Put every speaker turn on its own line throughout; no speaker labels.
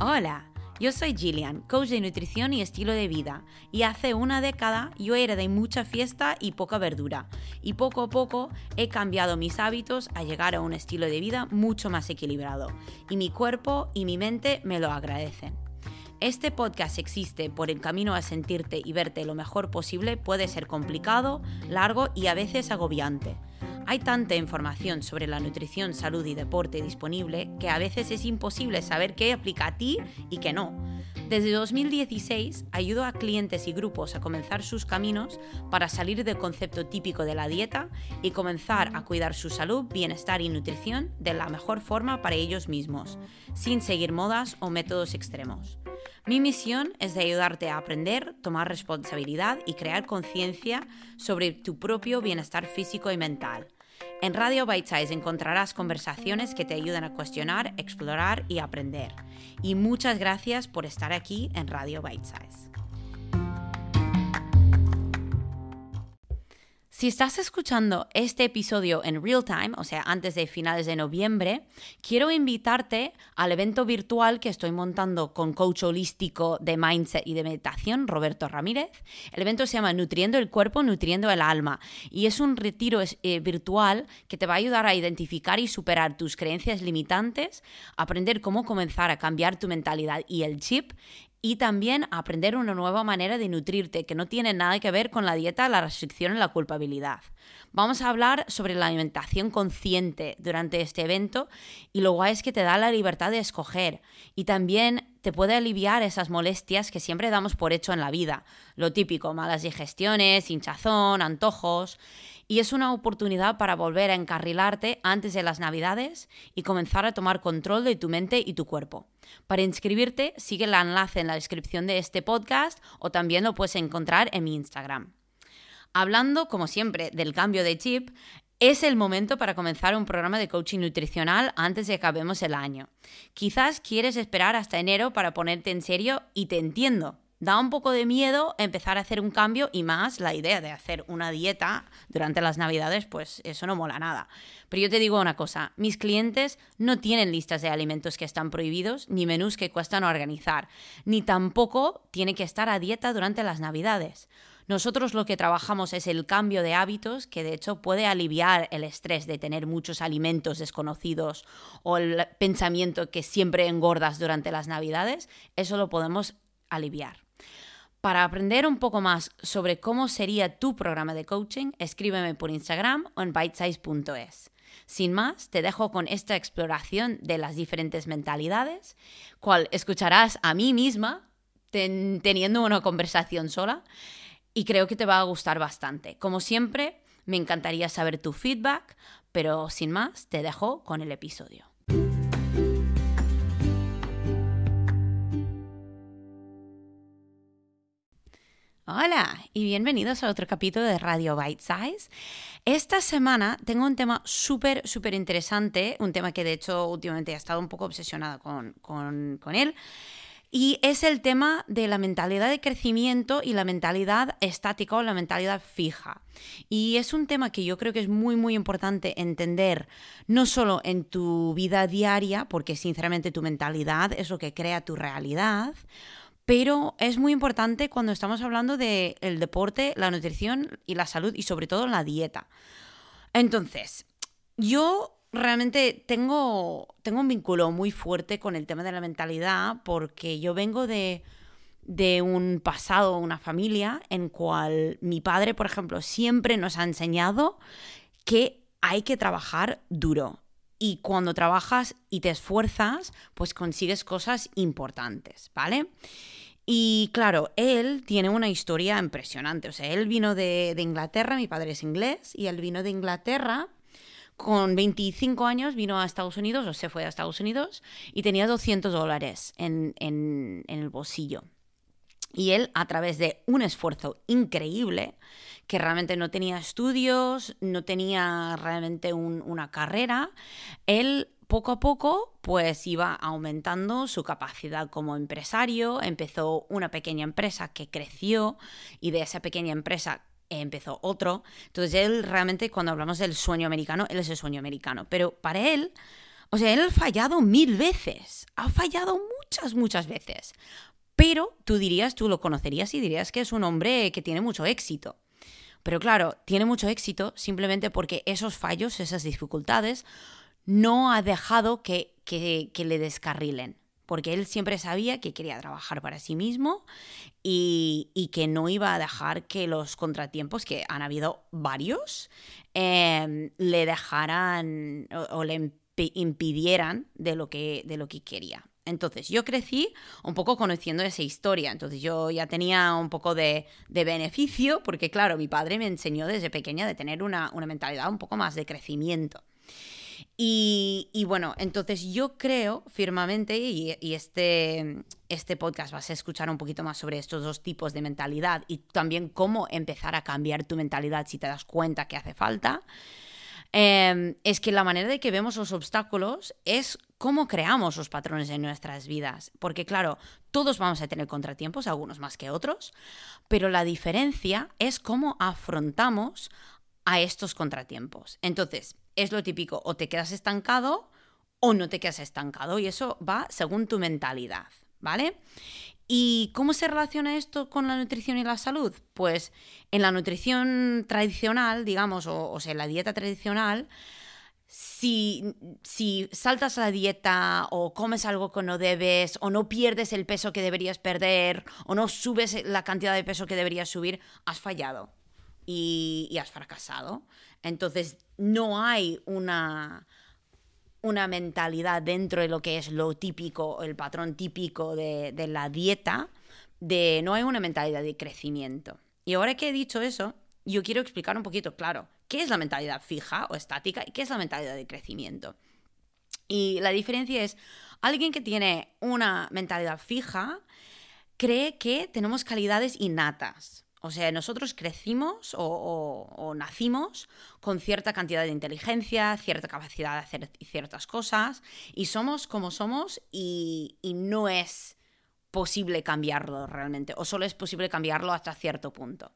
Hola, yo soy Gillian, coach de nutrición y estilo de vida, y hace una década yo era de mucha fiesta y poca verdura, y poco a poco he cambiado mis hábitos a llegar a un estilo de vida mucho más equilibrado, y mi cuerpo y mi mente me lo agradecen. Este podcast existe por el camino a sentirte y verte lo mejor posible puede ser complicado, largo y a veces agobiante. Hay tanta información sobre la nutrición, salud y deporte disponible que a veces es imposible saber qué aplica a ti y qué no. Desde 2016 ayudo a clientes y grupos a comenzar sus caminos para salir del concepto típico de la dieta y comenzar a cuidar su salud, bienestar y nutrición de la mejor forma para ellos mismos, sin seguir modas o métodos extremos. Mi misión es de ayudarte a aprender, tomar responsabilidad y crear conciencia sobre tu propio bienestar físico y mental. En Radio Bite Size encontrarás conversaciones que te ayudan a cuestionar, explorar y aprender. Y muchas gracias por estar aquí en Radio Bite Size. Si estás escuchando este episodio en real time, o sea, antes de finales de noviembre, quiero invitarte al evento virtual que estoy montando con coach holístico de mindset y de meditación, Roberto Ramírez. El evento se llama Nutriendo el cuerpo, nutriendo el alma y es un retiro eh, virtual que te va a ayudar a identificar y superar tus creencias limitantes, aprender cómo comenzar a cambiar tu mentalidad y el chip y también aprender una nueva manera de nutrirte que no tiene nada que ver con la dieta, la restricción y la culpabilidad. Vamos a hablar sobre la alimentación consciente durante este evento y lo guay es que te da la libertad de escoger y también te puede aliviar esas molestias que siempre damos por hecho en la vida. Lo típico, malas digestiones, hinchazón, antojos y es una oportunidad para volver a encarrilarte antes de las navidades y comenzar a tomar control de tu mente y tu cuerpo. Para inscribirte, sigue el enlace en la descripción de este podcast o también lo puedes encontrar en mi Instagram. Hablando, como siempre, del cambio de chip, es el momento para comenzar un programa de coaching nutricional antes de que acabemos el año. Quizás quieres esperar hasta enero para ponerte en serio y te entiendo da un poco de miedo empezar a hacer un cambio y más la idea de hacer una dieta durante las navidades, pues eso no mola nada. Pero yo te digo una cosa, mis clientes no tienen listas de alimentos que están prohibidos, ni menús que cuestan organizar, ni tampoco tiene que estar a dieta durante las navidades. Nosotros lo que trabajamos es el cambio de hábitos, que de hecho puede aliviar el estrés de tener muchos alimentos desconocidos o el pensamiento que siempre engordas durante las navidades. Eso lo podemos aliviar. Para aprender un poco más sobre cómo sería tu programa de coaching, escríbeme por Instagram o en bitesize.es. Sin más, te dejo con esta exploración de las diferentes mentalidades, cual escucharás a mí misma teniendo una conversación sola y creo que te va a gustar bastante. Como siempre, me encantaría saber tu feedback, pero sin más, te dejo con el episodio. Hola y bienvenidos a otro capítulo de Radio Bite Size. Esta semana tengo un tema súper, súper interesante, un tema que de hecho últimamente he estado un poco obsesionada con, con, con él. Y es el tema de la mentalidad de crecimiento y la mentalidad estática o la mentalidad fija. Y es un tema que yo creo que es muy, muy importante entender, no solo en tu vida diaria, porque sinceramente tu mentalidad es lo que crea tu realidad, pero es muy importante cuando estamos hablando del deporte, la nutrición y la salud y sobre todo la dieta. Entonces, yo realmente tengo, tengo un vínculo muy fuerte con el tema de la mentalidad porque yo vengo de, de un pasado, una familia en cual mi padre, por ejemplo, siempre nos ha enseñado que hay que trabajar duro. Y cuando trabajas y te esfuerzas, pues consigues cosas importantes, ¿vale? Y claro, él tiene una historia impresionante. O sea, él vino de, Inglaterra, mi padre es inglés, y él vino de Inglaterra con 25 años, vino a Estados Unidos, o se fue a Estados Unidos, y tenía 200 dólares en, el bolsillo. Y él, a través de un esfuerzo increíble, que realmente no tenía estudios, no tenía realmente una carrera, él poco a poco pues iba aumentando su capacidad como empresario, empezó una pequeña empresa que creció y de esa pequeña empresa empezó otro. Entonces él realmente cuando hablamos del sueño americano, él es el sueño americano, pero para él, o sea, él ha fallado mil veces, ha fallado muchas, muchas veces. Pero tú dirías, tú lo conocerías y dirías que es un hombre que tiene mucho éxito. Pero claro, tiene mucho éxito simplemente porque esos fallos, esas dificultades, no ha dejado que, que, le descarrilen porque él siempre sabía que quería trabajar para sí mismo y, que no iba a dejar que los contratiempos, que han habido varios, em, le dejaran o, le impidieran de lo, que, de lo que quería. Entonces yo crecí un poco conociendo esa historia, entonces yo ya tenía un poco de, beneficio, porque claro, mi padre me enseñó desde pequeña de tener una, una mentalidad un poco más de crecimiento. Y, bueno, entonces yo creo firmemente, y, este, este podcast vas a escuchar un poquito más sobre estos dos tipos de mentalidad y también cómo empezar a cambiar tu mentalidad si te das cuenta que hace falta, em, es que la manera de que vemos los obstáculos es cómo creamos los patrones en nuestras vidas. Porque claro, todos vamos a tener contratiempos, algunos más que otros, pero la diferencia es cómo afrontamos a estos contratiempos. Entonces, es lo típico, o te quedas estancado o no te quedas estancado y eso va según tu mentalidad, ¿vale? ¿Y cómo se relaciona esto con la nutrición y la salud? Pues en la nutrición tradicional, digamos, o, sea, en la dieta tradicional, si, si, saltas la dieta o comes algo que no debes o no pierdes el peso que deberías perder o no subes la cantidad de peso que deberías subir, has fallado y, has fracasado. Entonces, no hay una, una mentalidad dentro de lo que es lo típico, el patrón típico de, de, la dieta, de no hay una mentalidad de crecimiento. Y ahora que he dicho eso, yo quiero explicar un poquito, claro, qué es la mentalidad fija o estática y qué es la mentalidad de crecimiento. Y la diferencia es, alguien que tiene una mentalidad fija cree que tenemos calidades innatas. O sea, nosotros crecimos o, nacimos con cierta cantidad de inteligencia, cierta capacidad de hacer ciertas cosas y somos como somos y, no es posible cambiarlo realmente o solo es posible cambiarlo hasta cierto punto.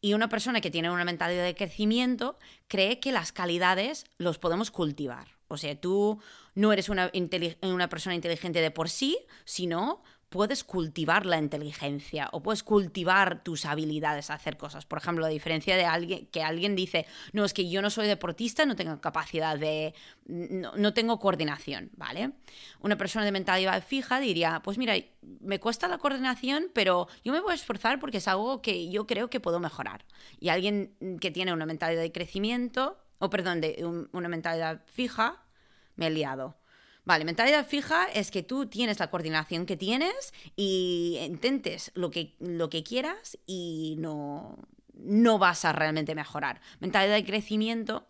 Y una persona que tiene una mentalidad de crecimiento cree que las calidades los podemos cultivar. O sea, tú no eres una, una persona inteligente de por sí, sino puedes cultivar la inteligencia o puedes cultivar tus habilidades a hacer cosas. Por ejemplo, a diferencia de alguien que alguien dice, no, es que yo no soy deportista, no tengo capacidad de, no, tengo coordinación, ¿vale? Una persona de mentalidad fija diría, pues mira, me cuesta la coordinación, pero yo me voy a esforzar porque es algo que yo creo que puedo mejorar. Y alguien que tiene una mentalidad de crecimiento, o perdón, de una mentalidad fija, me he liado Vale, mentalidad fija es que tú tienes la coordinación que tienes y intentes lo que, lo que quieras y no, no vas a realmente mejorar. Mentalidad de crecimiento,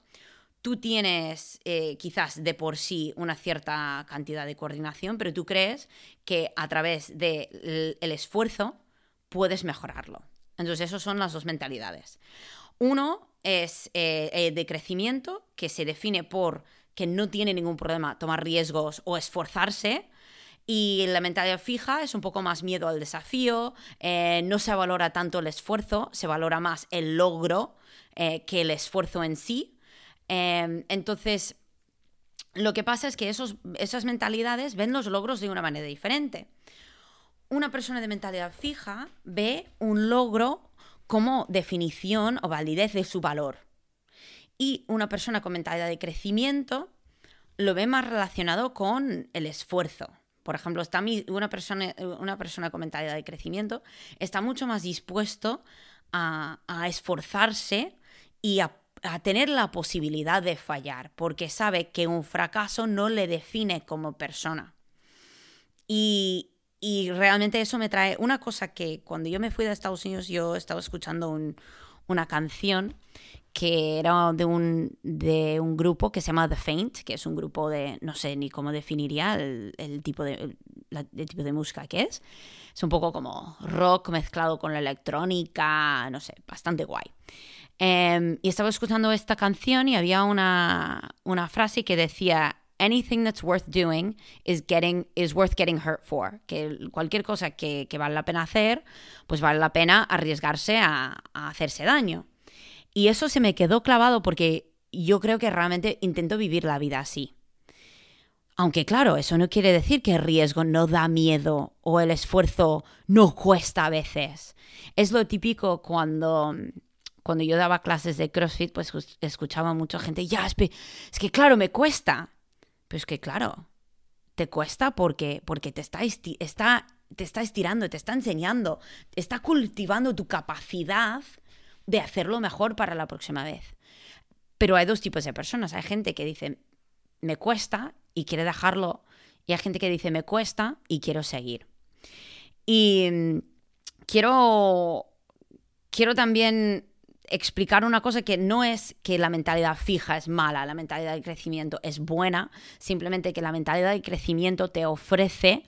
tú tienes eh, quizás de por sí una cierta cantidad de coordinación, pero tú crees que a través del esfuerzo puedes mejorarlo. Entonces, esas son las dos mentalidades. Uno es eh, eh, de crecimiento, que se define por que no tiene ningún problema tomar riesgos o esforzarse. Y la mentalidad fija es un poco más miedo al desafío, eh, no se valora tanto el esfuerzo, se valora más el logro eh, que el esfuerzo en sí. Em, entonces, lo que pasa es que esos, esas mentalidades ven los logros de una manera diferente. Una persona de mentalidad fija ve un logro como definición o validez de su valor. Y una persona con mentalidad de crecimiento lo ve más relacionado con el esfuerzo. Por ejemplo, está una, persona, una persona con mentalidad de crecimiento está mucho más dispuesto a, esforzarse y a, tener la posibilidad de fallar, porque sabe que un fracaso no le define como persona. Y, realmente eso me trae una cosa que cuando yo me fui de Estados Unidos yo estaba escuchando una canción que era de un, de un grupo que se llama The Faint, que es un grupo de, no sé ni cómo definiría el, tipo, de, tipo de música que es. Es un poco como rock mezclado con la electrónica, no sé, bastante guay. Em, y estaba escuchando esta canción y había una, una frase que decía, anything that's worth doing is getting is worth getting hurt for. Que cualquier cosa que, que vale la pena hacer, pues vale la pena arriesgarse a, a hacerse daño. Y eso se me quedó clavado porque yo creo que realmente intento vivir la vida así. Aunque claro, eso no quiere decir que el riesgo no da miedo o el esfuerzo no cuesta a veces. Es lo típico cuando, cuando yo daba clases de CrossFit, pues escuchaba mucha gente, ya, es, que claro, me cuesta. Pero es que claro, te cuesta porque, porque te, está, está, te está estirando, te está enseñando, está cultivando tu capacidad de hacerlo mejor para la próxima vez. Pero hay dos tipos de personas. Hay gente que dice, me cuesta y quiere dejarlo. Y hay gente que dice, me cuesta y quiero seguir. Y mm, quiero, quiero también explicar una cosa que no es que la mentalidad fija es mala, la mentalidad de crecimiento es buena, simplemente que la mentalidad de crecimiento te ofrece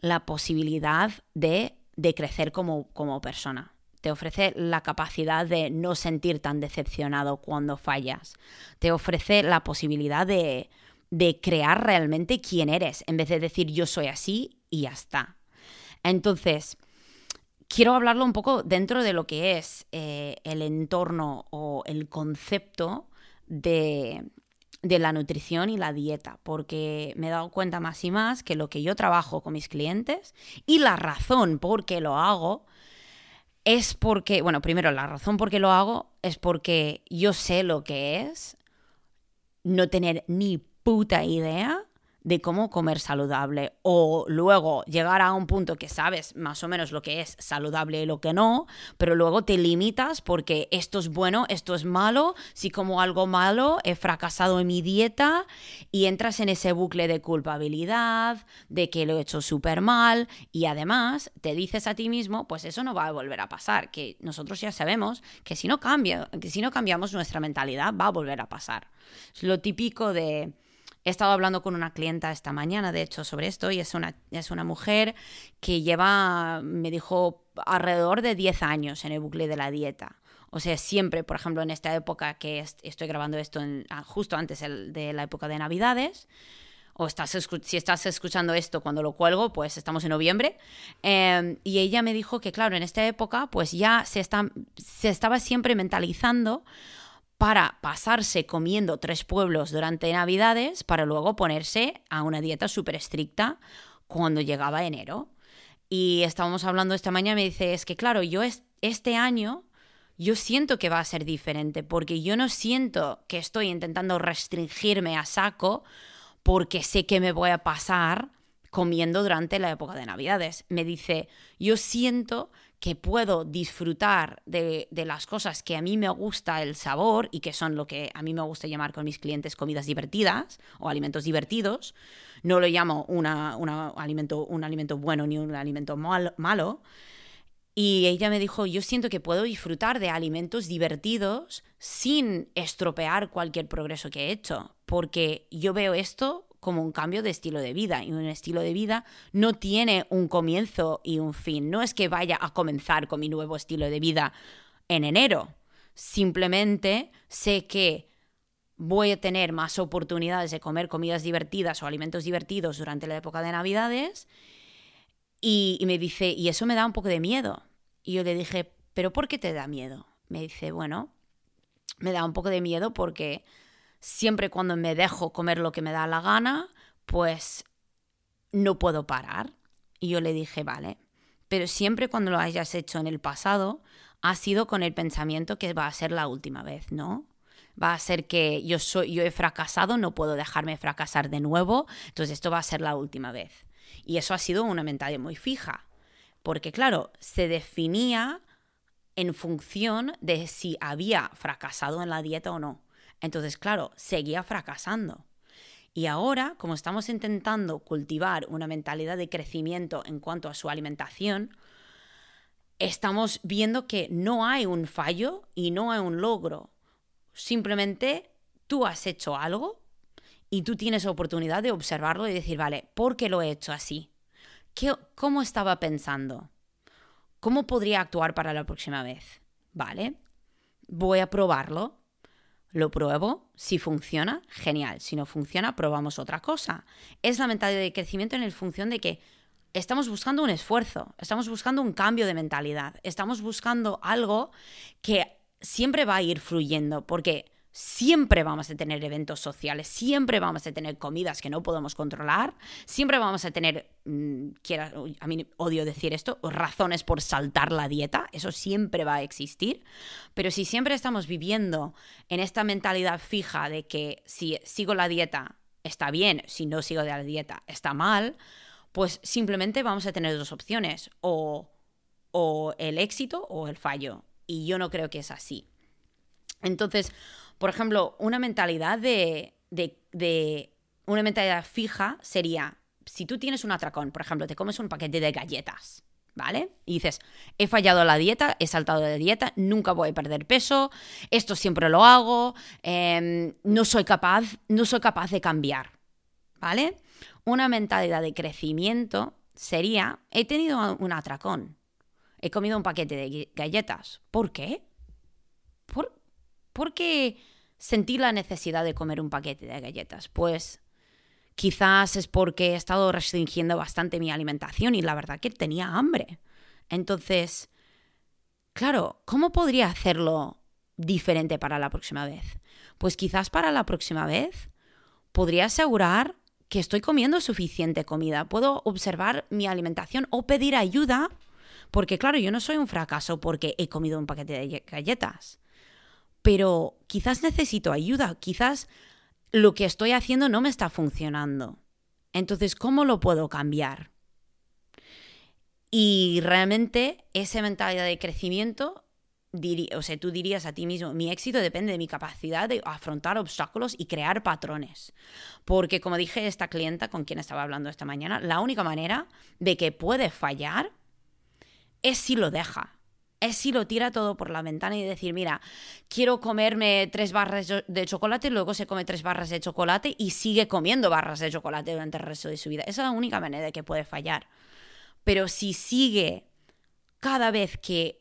la posibilidad de, de crecer como, como persona te ofrece la capacidad de no sentir tan decepcionado cuando fallas, te ofrece la posibilidad de, de crear realmente quién eres, en vez de decir yo soy así y ya está. Entonces, quiero hablarlo un poco dentro de lo que es eh, el entorno o el concepto de, de la nutrición y la dieta, porque me he dado cuenta más y más que lo que yo trabajo con mis clientes y la razón por qué lo hago es porque, bueno, primero la razón por qué lo hago es porque yo sé lo que es no tener ni puta idea de cómo comer saludable o luego llegar a un punto que sabes más o menos lo que es saludable y lo que no, pero luego te limitas porque esto es bueno, esto es malo, si como algo malo he fracasado en mi dieta y entras en ese bucle de culpabilidad, de que lo he hecho súper mal y además te dices a ti mismo, pues eso no va a volver a pasar, que nosotros ya sabemos que si no cambia, que si no cambiamos nuestra mentalidad va a volver a pasar. Es lo típico de He estado hablando con una clienta esta mañana, de hecho, sobre esto, y es una, es una mujer que lleva, me dijo, alrededor de 10 años en el bucle de la dieta. O sea, siempre, por ejemplo, en esta época que estoy grabando esto ah, justo antes de la época de Navidades, o estás, si estás escuchando esto cuando lo cuelgo, pues estamos en noviembre. Em, y ella me dijo que, claro, en esta época, pues ya se, está, se estaba siempre mentalizando para pasarse comiendo tres pueblos durante Navidades para luego ponerse a una dieta súper estricta cuando llegaba enero. Y estábamos hablando esta mañana y me dice, es que claro, yo este año yo siento que va a ser diferente porque yo no siento que estoy intentando restringirme a saco porque sé que me voy a pasar comiendo durante la época de Navidades. Me dice, yo siento que puedo disfrutar de, las cosas que a mí me gusta el sabor y que son lo que a mí me gusta llamar con mis clientes comidas divertidas o alimentos divertidos. No lo llamo una, alimento, un alimento bueno ni un alimento malo. Y ella me dijo, yo siento que puedo disfrutar de alimentos divertidos sin estropear cualquier progreso que he hecho, porque yo veo esto como un cambio de estilo de vida. Y un estilo de vida no tiene un comienzo y un fin. No es que vaya a comenzar con mi nuevo estilo de vida en enero. Simplemente sé que voy a tener más oportunidades de comer comidas divertidas o alimentos divertidos durante la época de Navidades. Y, y me dice, y eso me da un poco de miedo. Y yo le dije, ¿pero por qué te da miedo? Me dice, bueno, me da un poco de miedo porque siempre cuando me dejo comer lo que me da la gana, pues no puedo parar. Y yo le dije, vale, pero siempre cuando lo hayas hecho en el pasado, ha sido con el pensamiento que va a ser la última vez, ¿no? Va a ser que yo, soy, yo he fracasado, no puedo dejarme fracasar de nuevo, entonces esto va a ser la última vez. Y eso ha sido una mentalidad muy fija, porque claro, se definía en función de si había fracasado en la dieta o no. Entonces, claro, seguía fracasando. Y ahora, como estamos intentando cultivar una mentalidad de crecimiento en cuanto a su alimentación, estamos viendo que no hay un fallo y no hay un logro. Simplemente tú has hecho algo y tú tienes oportunidad de observarlo y decir, vale, ¿por qué lo he hecho así? ¿Qué, ¿Cómo estaba pensando? ¿Cómo podría actuar para la próxima vez? Vale, voy a probarlo lo pruebo, si funciona, genial, si no funciona, probamos otra cosa. Es la mentalidad de crecimiento en función de que estamos buscando un esfuerzo, estamos buscando un cambio de mentalidad, estamos buscando algo que siempre va a ir fluyendo, porque siempre vamos a tener eventos sociales, siempre vamos a tener comidas que no podemos controlar, siempre vamos a tener, mm, a mí odio decir esto, razones por saltar la dieta, eso siempre va a existir, pero si siempre estamos viviendo en esta mentalidad fija de que si sigo la dieta está bien, si no sigo de la dieta está mal, pues simplemente vamos a tener dos opciones, o, o el éxito o el fallo, y yo no creo que es así. Entonces, por ejemplo, una mentalidad de, una mentalidad fija sería, si tú tienes un atracón, por ejemplo, te comes un paquete de galletas, ¿vale? Y dices, he fallado la dieta, he saltado de dieta, nunca voy a perder peso, esto siempre lo hago, em, no, soy capaz, no soy capaz de cambiar, ¿vale? Una mentalidad de crecimiento sería, he tenido un atracón, he comido un paquete de galletas, ¿por qué? ¿Por, ¿Por qué sentí la necesidad de comer un paquete de galletas? Pues quizás es porque he estado restringiendo bastante mi alimentación y la verdad que tenía hambre. Entonces, claro, ¿cómo podría hacerlo diferente para la próxima vez? Pues quizás para la próxima vez podría asegurar que estoy comiendo suficiente comida. Puedo observar mi alimentación o pedir ayuda, porque claro, yo no soy un fracaso porque he comido un paquete de galletas pero quizás necesito ayuda, quizás lo que estoy haciendo no me está funcionando. Entonces, ¿cómo lo puedo cambiar? Y realmente esa mentalidad de crecimiento, o sea, tú dirías a ti mismo, mi éxito depende de mi capacidad de afrontar obstáculos y crear patrones. Porque como dije esta clienta con quien estaba hablando esta mañana, la única manera de que puede fallar es si lo deja es si lo tira todo por la ventana y decir, mira, quiero comerme tres barras de chocolate, luego se come tres barras de chocolate y sigue comiendo barras de chocolate durante el resto de su vida. Esa es la única manera de que puede fallar. Pero si sigue cada vez que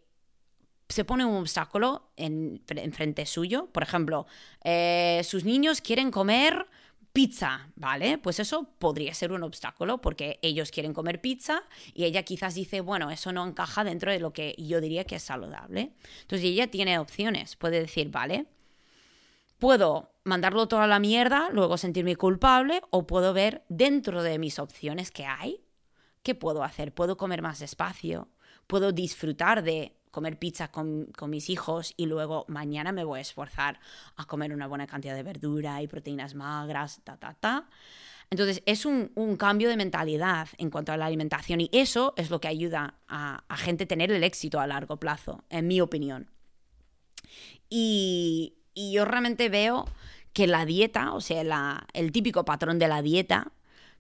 se pone un obstáculo en, frente suyo, por ejemplo, eh, sus niños quieren comer pizza, ¿vale? Pues eso podría ser un obstáculo porque ellos quieren comer pizza y ella quizás dice, bueno, eso no encaja dentro de lo que yo diría que es saludable. Entonces ella tiene opciones, puede decir, vale, puedo mandarlo todo a la mierda, luego sentirme culpable o puedo ver dentro de mis opciones que hay, ¿qué puedo hacer? Puedo comer más despacio, puedo disfrutar de comer pizza con, mis hijos y luego mañana me voy a esforzar a comer una buena cantidad de verdura y proteínas magras, ta, ta, ta. Entonces es un, cambio de mentalidad en cuanto a la alimentación y eso es lo que ayuda a, a gente a tener el éxito a largo plazo, en mi opinión. Y, yo realmente veo que la dieta, o sea, el típico patrón de la dieta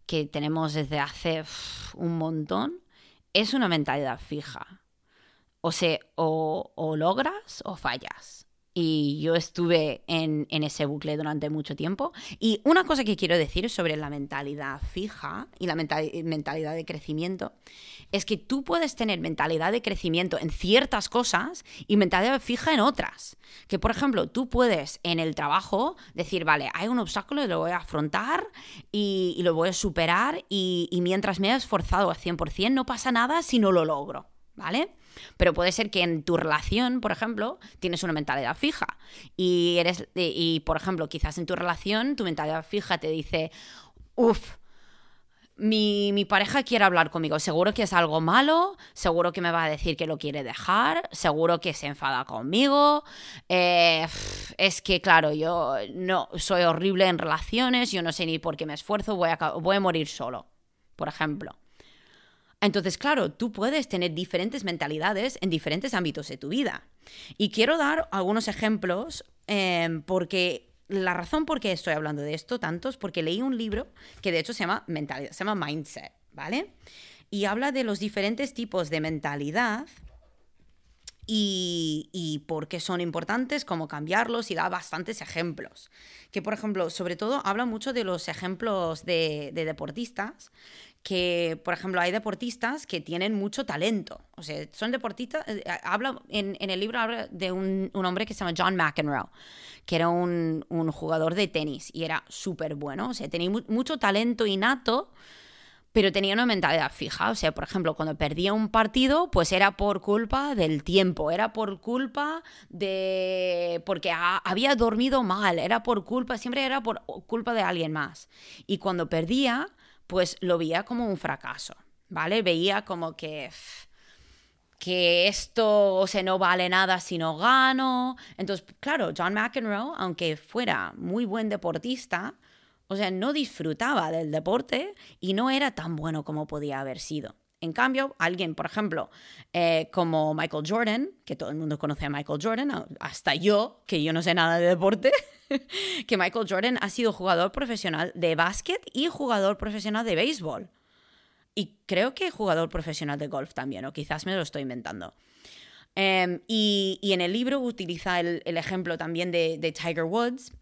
que tenemos desde hace un montón, es una mentalidad fija o, se, o, logras o fallas. Y yo estuve en, ese bucle durante mucho tiempo. Y una cosa que quiero decir sobre la mentalidad fija y la mentalidad de crecimiento es que tú puedes tener mentalidad de crecimiento en ciertas cosas y mentalidad fija en otras. Que, por ejemplo, tú puedes en el trabajo decir, vale, hay un obstáculo y lo voy a afrontar y, lo voy a superar y, y mientras me he esforzado al 100% no pasa nada si no lo logro, ¿vale? Pero puede ser que en tu relación, por ejemplo, tienes una mentalidad fija. Y eres. Y, por ejemplo, quizás en tu relación, tu mentalidad fija te dice. Uf, mi, mi, pareja quiere hablar conmigo, seguro que es algo malo, seguro que me va a decir que lo quiere dejar, seguro que se enfada conmigo. Eh, es que, claro, yo no soy horrible en relaciones, yo no sé ni por qué me esfuerzo, voy a, voy a morir solo, por ejemplo. Entonces, claro, tú puedes tener diferentes mentalidades en diferentes ámbitos de tu vida. Y quiero dar algunos ejemplos em, porque la razón por qué estoy hablando de esto tanto es porque leí un libro que de hecho se llama mentalidad, se llama Mindset, ¿vale? Y habla de los diferentes tipos de mentalidad y, por qué son importantes, cómo cambiarlos y da bastantes ejemplos. Que, por ejemplo, sobre todo habla mucho de los ejemplos de deportistas que, por ejemplo, hay deportistas que tienen mucho talento. O sea, son deportistas. Eh, habla, en, el libro habla de un, hombre que se llama John McEnroe, que era un, jugador de tenis y era súper bueno. O sea, tenía mucho talento innato, pero tenía una mentalidad fija. O sea, por ejemplo, cuando perdía un partido, pues era por culpa del tiempo, era por culpa de... porque había dormido mal, era por culpa, siempre era por culpa de alguien más. Y cuando perdía, pues lo veía como un fracaso, ¿vale? Veía como que que esto o sea, no vale nada si no gano. Entonces, claro, John McEnroe, aunque fuera muy buen deportista, o sea, no disfrutaba del deporte y no era tan bueno como podía haber sido. En cambio, alguien, por ejemplo, eh, como Michael Jordan, que todo el mundo conoce a Michael Jordan, hasta yo, que yo no sé nada de deporte, que Michael Jordan ha sido jugador profesional de básquet y jugador profesional de béisbol. Y creo que jugador profesional de golf también, o quizás me lo estoy inventando. Em, y, en el libro utiliza el, ejemplo también de, Tiger Woods.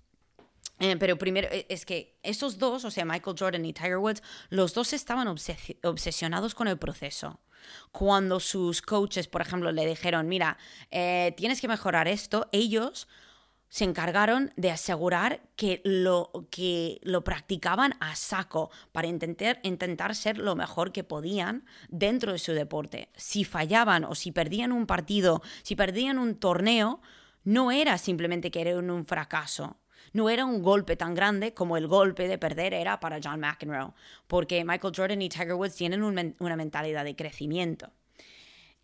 Eh, pero primero e, es que esos dos, o sea, Michael Jordan y Tiger Woods, los dos estaban obsesionados con el proceso. Cuando sus coaches, por ejemplo, le dijeron, mira, eh, tienes que mejorar esto, ellos se encargaron de asegurar que lo, que lo practicaban a saco para intentar, intentar ser lo mejor que podían dentro de su deporte. Si fallaban o si perdían un partido, si perdían un torneo, no era simplemente que era un fracaso. No era un golpe tan grande como el golpe de perder era para John McEnroe, porque Michael Jordan y Tiger Woods tienen una mentalidad de crecimiento.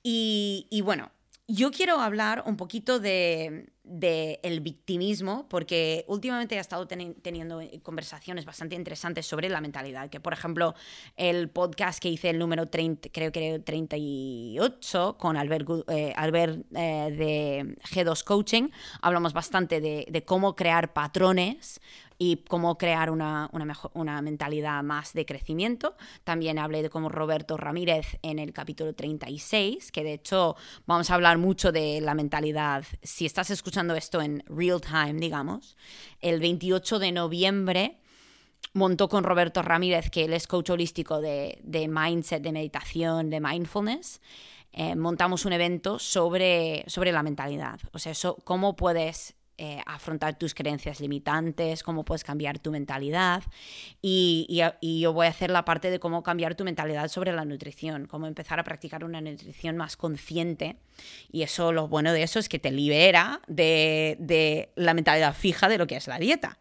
Y, bueno, yo quiero hablar un poquito de, el victimismo, porque últimamente he estado teniendo conversaciones bastante interesantes sobre la mentalidad, que por ejemplo el podcast que hice el número 30, creo que 38 con Albert, eh, Albert eh, de G2 Coaching, hablamos bastante de, de cómo crear patrones y cómo crear una, mejor, una mentalidad más de crecimiento. También hablé de cómo Roberto Ramírez en el capítulo 36, que de hecho vamos a hablar mucho de la mentalidad. Si estás escuchando esto en real time, digamos, el 28 de noviembre montó con Roberto Ramírez, que él es coach holístico de, mindset, de meditación, de mindfulness. Eh, montamos un evento sobre, sobre la mentalidad. O sea, cómo puedes eh, afrontar tus creencias limitantes, cómo puedes cambiar tu mentalidad. Y, yo voy a hacer la parte de cómo cambiar tu mentalidad sobre la nutrición, cómo empezar a practicar una nutrición más consciente. Y eso, lo bueno de eso es que te libera de, la mentalidad fija de lo que es la dieta.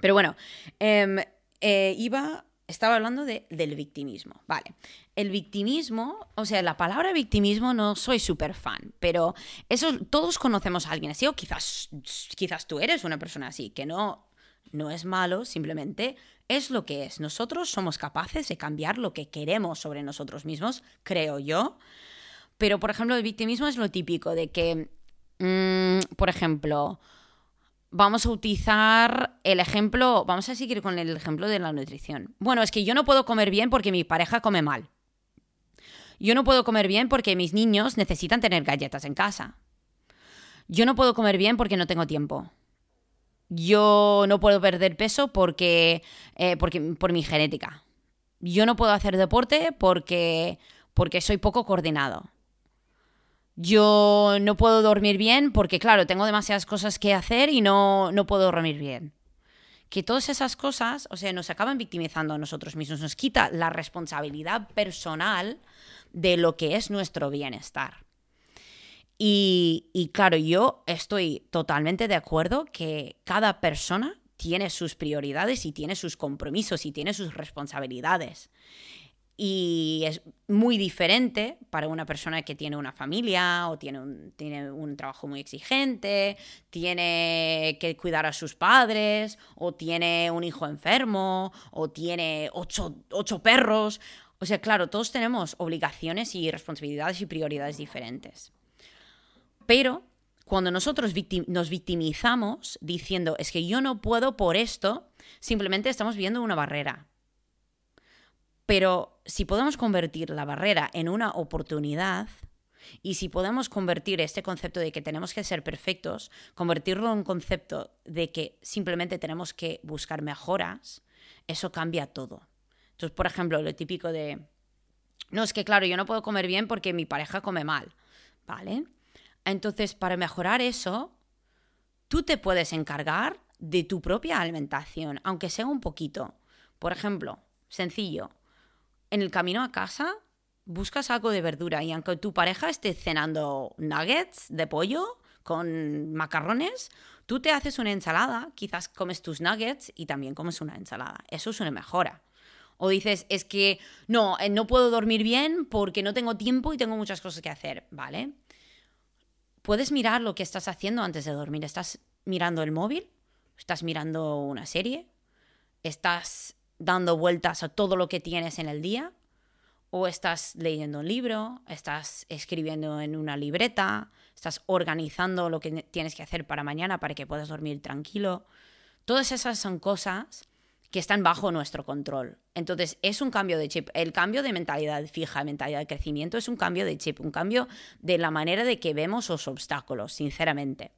Pero bueno, em, eh, iba estaba hablando de, del victimismo. Vale. El victimismo, o sea, la palabra victimismo no soy súper fan, pero eso todos conocemos a alguien así, o quizás, quizás tú eres una persona así, que no, no es malo, simplemente es lo que es. Nosotros somos capaces de cambiar lo que queremos sobre nosotros mismos, creo yo. Pero, por ejemplo, el victimismo es lo típico de que, mm, por ejemplo, vamos a utilizar el ejemplo, vamos a seguir con el ejemplo de la nutrición. Bueno, es que yo no puedo comer bien porque mi pareja come mal. Yo no puedo comer bien porque mis niños necesitan tener galletas en casa. Yo no puedo comer bien porque no tengo tiempo. Yo no puedo perder peso porque, eh, porque por mi genética. Yo no puedo hacer deporte porque, porque soy poco coordinado. Yo no puedo dormir bien porque, claro, tengo demasiadas cosas que hacer y no, no puedo dormir bien. Que todas esas cosas, o sea, nos acaban victimizando a nosotros mismos, nos quita la responsabilidad personal de lo que es nuestro bienestar. Y, y claro, yo estoy totalmente de acuerdo que cada persona tiene sus prioridades y tiene sus compromisos y tiene sus responsabilidades. Y es muy diferente para una persona que tiene una familia o tiene un, tiene un trabajo muy exigente, tiene que cuidar a sus padres o tiene un hijo enfermo o tiene ocho, ocho perros. O sea, claro, todos tenemos obligaciones y responsabilidades y prioridades diferentes. Pero cuando nosotros nos victimizamos diciendo es que yo no puedo por esto, simplemente estamos viendo una barrera pero si podemos convertir la barrera en una oportunidad, y si podemos convertir este concepto de que tenemos que ser perfectos, convertirlo en un concepto de que simplemente tenemos que buscar mejoras, eso cambia todo. Entonces, por ejemplo, lo típico de, no, es que claro, yo no puedo comer bien porque mi pareja come mal, ¿vale? Entonces, para mejorar eso, tú te puedes encargar de tu propia alimentación, aunque sea un poquito. Por ejemplo, sencillo, en el camino a casa buscas algo de verdura y aunque tu pareja esté cenando nuggets de pollo con macarrones, tú te haces una ensalada, quizás comes tus nuggets y también comes una ensalada. Eso es una mejora. O dices, es que no, eh, no puedo dormir bien porque no tengo tiempo y tengo muchas cosas que hacer, ¿vale? Puedes mirar lo que estás haciendo antes de dormir. ¿Estás mirando el móvil? ¿Estás mirando una serie? ¿Estás dando vueltas a todo lo que tienes en el día? ¿O estás leyendo un libro? ¿Estás escribiendo en una libreta? ¿Estás organizando lo que tienes que hacer para mañana para que puedas dormir tranquilo? Todas esas son cosas que están bajo nuestro control. Entonces, es un cambio de chip. El cambio de mentalidad fija, mentalidad de crecimiento, es un cambio de chip, un cambio de la manera de que vemos los obstáculos, sinceramente.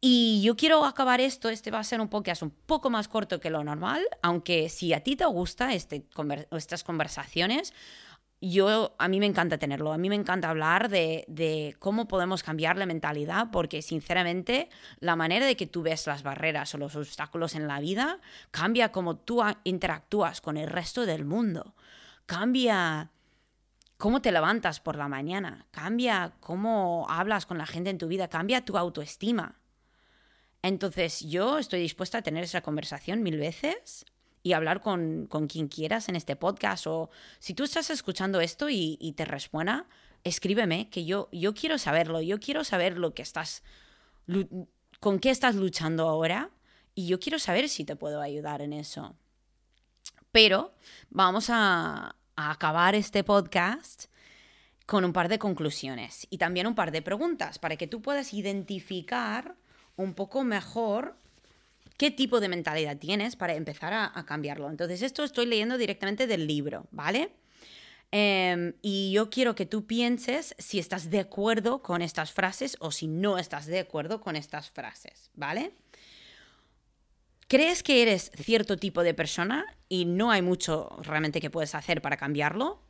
Y yo quiero acabar esto, este va a ser un podcast un poco más corto que lo normal, aunque si a ti te gusta este, estas conversaciones, yo, a mí me encanta tenerlo, a mí me encanta hablar de, cómo podemos cambiar la mentalidad, porque sinceramente la manera de que tú ves las barreras o los obstáculos en la vida cambia cómo tú interactúas con el resto del mundo, cambia cómo te levantas por la mañana, cambia cómo hablas con la gente en tu vida, cambia tu autoestima. Entonces yo estoy dispuesta a tener esa conversación mil veces y hablar con, quien quieras en este podcast. O si tú estás escuchando esto y, te resuena, escríbeme, que yo, yo quiero saberlo. Yo quiero saber lo que estás, con qué estás luchando ahora y yo quiero saber si te puedo ayudar en eso. Pero vamos a acabar este podcast con un par de conclusiones y también un par de preguntas para que tú puedas identificar un poco mejor qué tipo de mentalidad tienes para empezar a, cambiarlo. Entonces, esto estoy leyendo directamente del libro, ¿vale? Em, y yo quiero que tú pienses si estás de acuerdo con estas frases o si no estás de acuerdo con estas frases, ¿vale? ¿Crees que eres cierto tipo de persona y no hay mucho realmente que puedes hacer para cambiarlo?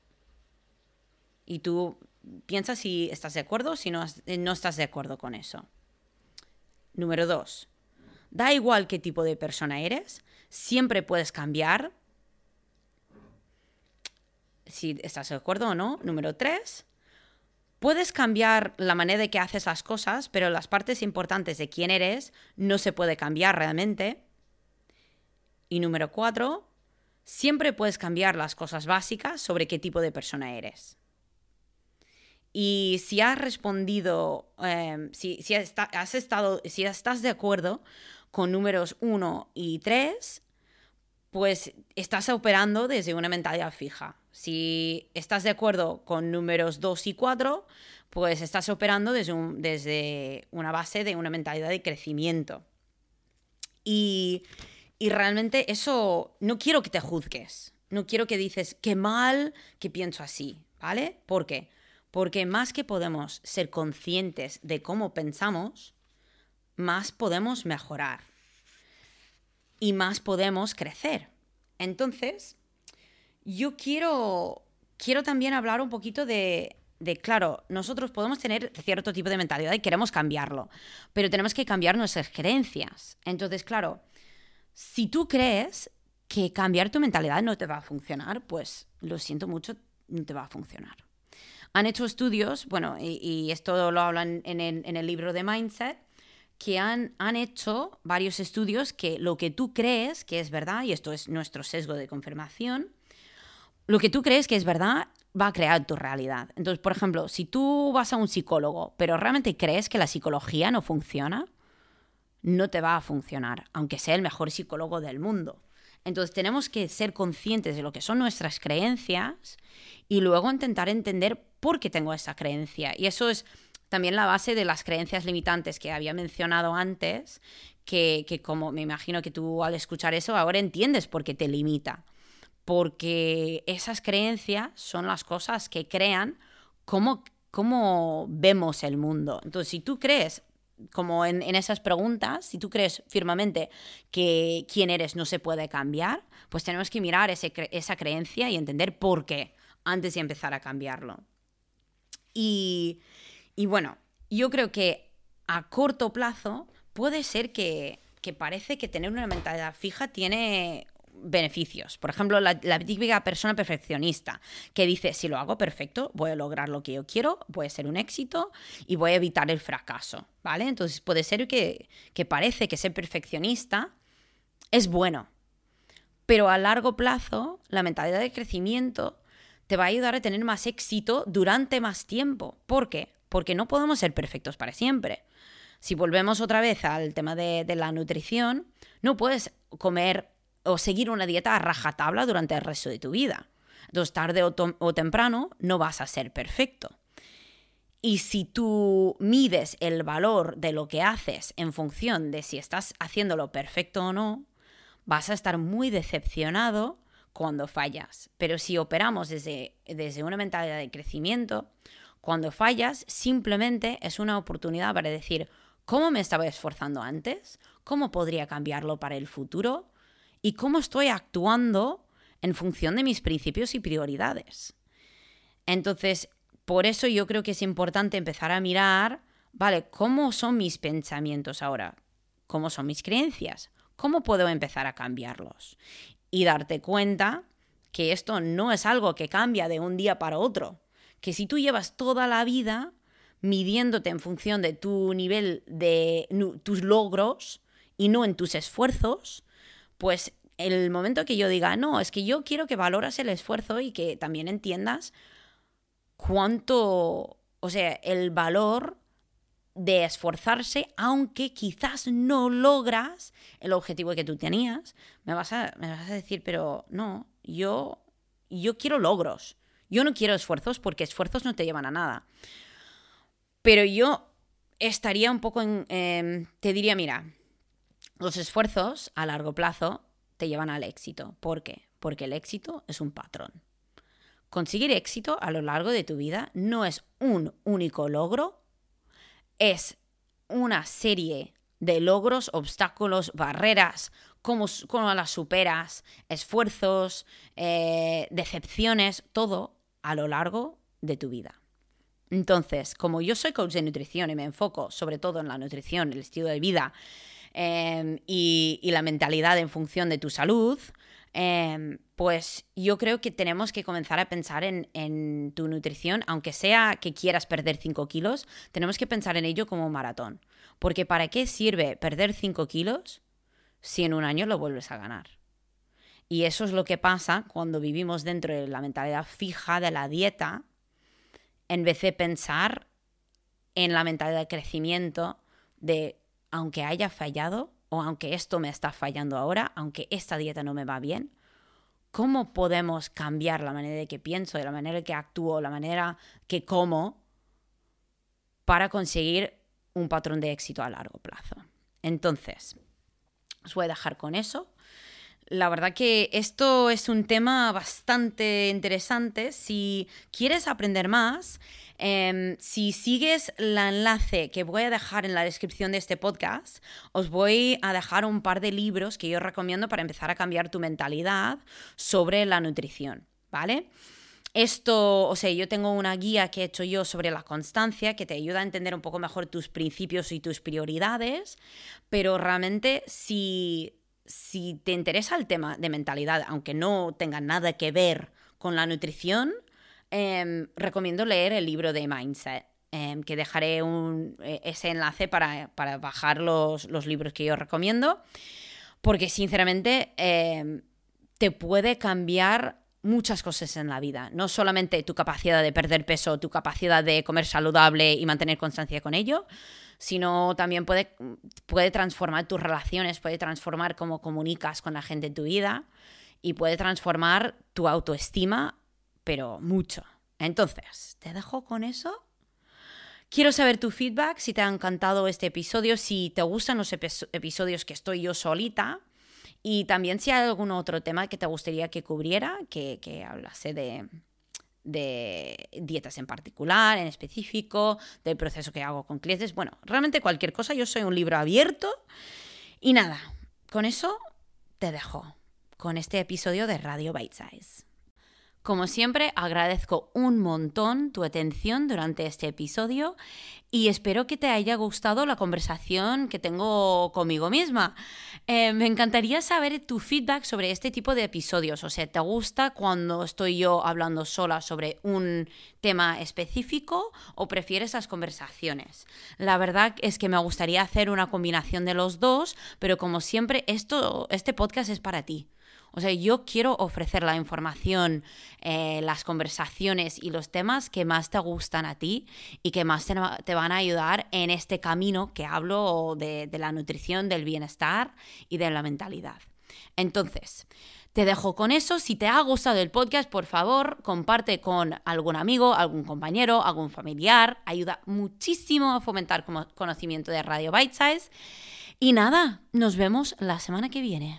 Y tú piensas si estás de acuerdo o si no, no estás de acuerdo con eso. Número dos, Da igual qué tipo de persona eres, siempre puedes cambiar. Si estás de acuerdo o no. Número tres, puedes cambiar la manera de que haces las cosas, pero las partes importantes de quién eres no se puede cambiar realmente. Y número cuatro, siempre puedes cambiar las cosas básicas sobre qué tipo de persona eres. Y si has respondido, em, si, si estado, si estás de acuerdo con números 1 y 3, pues estás operando desde una mentalidad fija. Si estás de acuerdo con números 2 y 4, pues estás operando desde, desde una base de una mentalidad de crecimiento. Y, y realmente eso, no quiero que te juzgues, no quiero que dices, qué mal que pienso así, ¿vale? ¿Por qué? Porque más que podemos ser conscientes de cómo pensamos, más podemos mejorar y más podemos crecer. Entonces, yo quiero, quiero también hablar un poquito de, de, claro, nosotros podemos tener cierto tipo de mentalidad y queremos cambiarlo, pero tenemos que cambiar nuestras creencias. Entonces, claro, si tú crees que cambiar tu mentalidad no te va a funcionar, pues lo siento mucho, no te va a funcionar. Han hecho estudios, bueno, y, esto lo hablan en el libro de Mindset, que han, han, hecho varios estudios que lo que tú crees que es verdad, y esto es nuestro sesgo de confirmación, lo que tú crees que es verdad va a crear tu realidad. Entonces, por ejemplo, si tú vas a un psicólogo, pero realmente crees que la psicología no funciona, no te va a funcionar, aunque sea el mejor psicólogo del mundo. Entonces tenemos que ser conscientes de lo que son nuestras creencias y luego intentar entender por qué tengo esa creencia. Y eso es también la base de las creencias limitantes que había mencionado antes, que, como me imagino que tú al escuchar eso ahora entiendes por qué te limita. Porque esas creencias son las cosas que crean cómo, cómo vemos el mundo. Entonces, si tú crees como en, esas preguntas, si tú crees firmemente que quién eres no se puede cambiar, pues tenemos que mirar esa creencia y entender por qué antes de empezar a cambiarlo. Y, bueno, yo creo que a corto plazo puede ser que, parece que tener una mentalidad fija tiene beneficios. Por ejemplo, la, típica persona perfeccionista que dice, si lo hago perfecto, voy a lograr lo que yo quiero, voy a ser un éxito y voy a evitar el fracaso, ¿vale? Entonces puede ser que, que parece que ser perfeccionista es bueno, pero a largo plazo la mentalidad de crecimiento te va a ayudar a tener más éxito durante más tiempo. ¿Por qué? Porque no podemos ser perfectos para siempre. Si volvemos otra vez al tema de, la nutrición, no puedes comer o seguir una dieta a rajatabla durante el resto de tu vida. Entonces, tarde o, temprano no vas a ser perfecto. Y si tú mides el valor de lo que haces en función de si estás haciéndolo perfecto o no, vas a estar muy decepcionado cuando fallas. Pero si operamos desde, desde una mentalidad de crecimiento, cuando fallas simplemente es una oportunidad para decir, ¿cómo me estaba esforzando antes? ¿Cómo podría cambiarlo para el futuro? y cómo estoy actuando en función de mis principios y prioridades. Entonces, por eso yo creo que es importante empezar a mirar, vale, ¿cómo son mis pensamientos ahora? ¿Cómo son mis creencias? ¿Cómo puedo empezar a cambiarlos? Y darte cuenta que esto no es algo que cambia de un día para otro, que si tú llevas toda la vida midiéndote en función de tu nivel de tus logros y no en tus esfuerzos, pues el momento que yo diga, no, es que yo quiero que valoras el esfuerzo y que también entiendas cuánto, o sea, el valor de esforzarse, aunque quizás no logras el objetivo que tú tenías, me vas a, me vas a decir, pero no, yo, yo quiero logros. Yo no quiero esfuerzos porque esfuerzos no te llevan a nada. Pero yo estaría un poco en... Em, te diría, mira, los esfuerzos a largo plazo te llevan al éxito. ¿Por qué? Porque el éxito es un patrón. Conseguir éxito a lo largo de tu vida no es un único logro, es una serie de logros, obstáculos, barreras, cómo, cómo las superas, esfuerzos, eh, decepciones, todo a lo largo de tu vida. Entonces, como yo soy coach de nutrición y me enfoco sobre todo en la nutrición, el estilo de vida, Em, y, la mentalidad en función de tu salud, em, pues yo creo que tenemos que comenzar a pensar en, tu nutrición, aunque sea que quieras perder 5 kilos, tenemos que pensar en ello como un maratón. Porque ¿para qué sirve perder 5 kilos si en un año lo vuelves a ganar? Y eso es lo que pasa cuando vivimos dentro de la mentalidad fija de la dieta, en vez de pensar en la mentalidad de crecimiento, de aunque haya fallado o aunque esto me está fallando ahora, aunque esta dieta no me va bien, ¿cómo podemos cambiar la manera de que pienso, de la manera que actúo, la manera que como para conseguir un patrón de éxito a largo plazo? Entonces, os voy a dejar con eso. La verdad que esto es un tema bastante interesante. Si quieres aprender más, Em, si sigues el enlace que voy a dejar en la descripción de este podcast, os voy a dejar un par de libros que yo recomiendo para empezar a cambiar tu mentalidad sobre la nutrición, ¿vale? Esto, o sea, yo tengo una guía que he hecho yo sobre la constancia que te ayuda a entender un poco mejor tus principios y tus prioridades, pero realmente si, si te interesa el tema de mentalidad, aunque no tenga nada que ver con la nutrición, Em, recomiendo leer el libro de Mindset, em, que dejaré un, e, ese enlace para, bajar los, libros que yo recomiendo, porque sinceramente em, te puede cambiar muchas cosas en la vida, no solamente tu capacidad de perder peso, tu capacidad de comer saludable y mantener constancia con ello, sino también puede, puede transformar tus relaciones, puede transformar cómo comunicas con la gente en tu vida y puede transformar tu autoestima pero mucho. Entonces, te dejo con eso. Quiero saber tu feedback, si te ha encantado este episodio, si te gustan los episodios que estoy yo solita y también si hay algún otro tema que te gustaría que cubriera, que, hablase de, de dietas en particular, en específico, del proceso que hago con clientes. Bueno, realmente cualquier cosa, yo soy un libro abierto. Y nada, con eso te dejo con este episodio de Radio Bite Size. Como siempre, agradezco un montón tu atención durante este episodio y espero que te haya gustado la conversación que tengo conmigo misma. Eh, me encantaría saber tu feedback sobre este tipo de episodios. O sea, ¿te gusta cuando estoy yo hablando sola sobre un tema específico o prefieres las conversaciones? La verdad es que me gustaría hacer una combinación de los dos, pero como siempre, esto, este podcast es para ti. O sea, yo quiero ofrecer la información, eh, las conversaciones y los temas que más te gustan a ti y que más te, van a ayudar en este camino que hablo de, la nutrición, del bienestar y de la mentalidad. Entonces, te dejo con eso. Si te ha gustado el podcast, por favor, comparte con algún amigo, algún compañero, algún familiar. Ayuda muchísimo a fomentar conocimiento de Radio Bite Size. Y nada, nos vemos la semana que viene.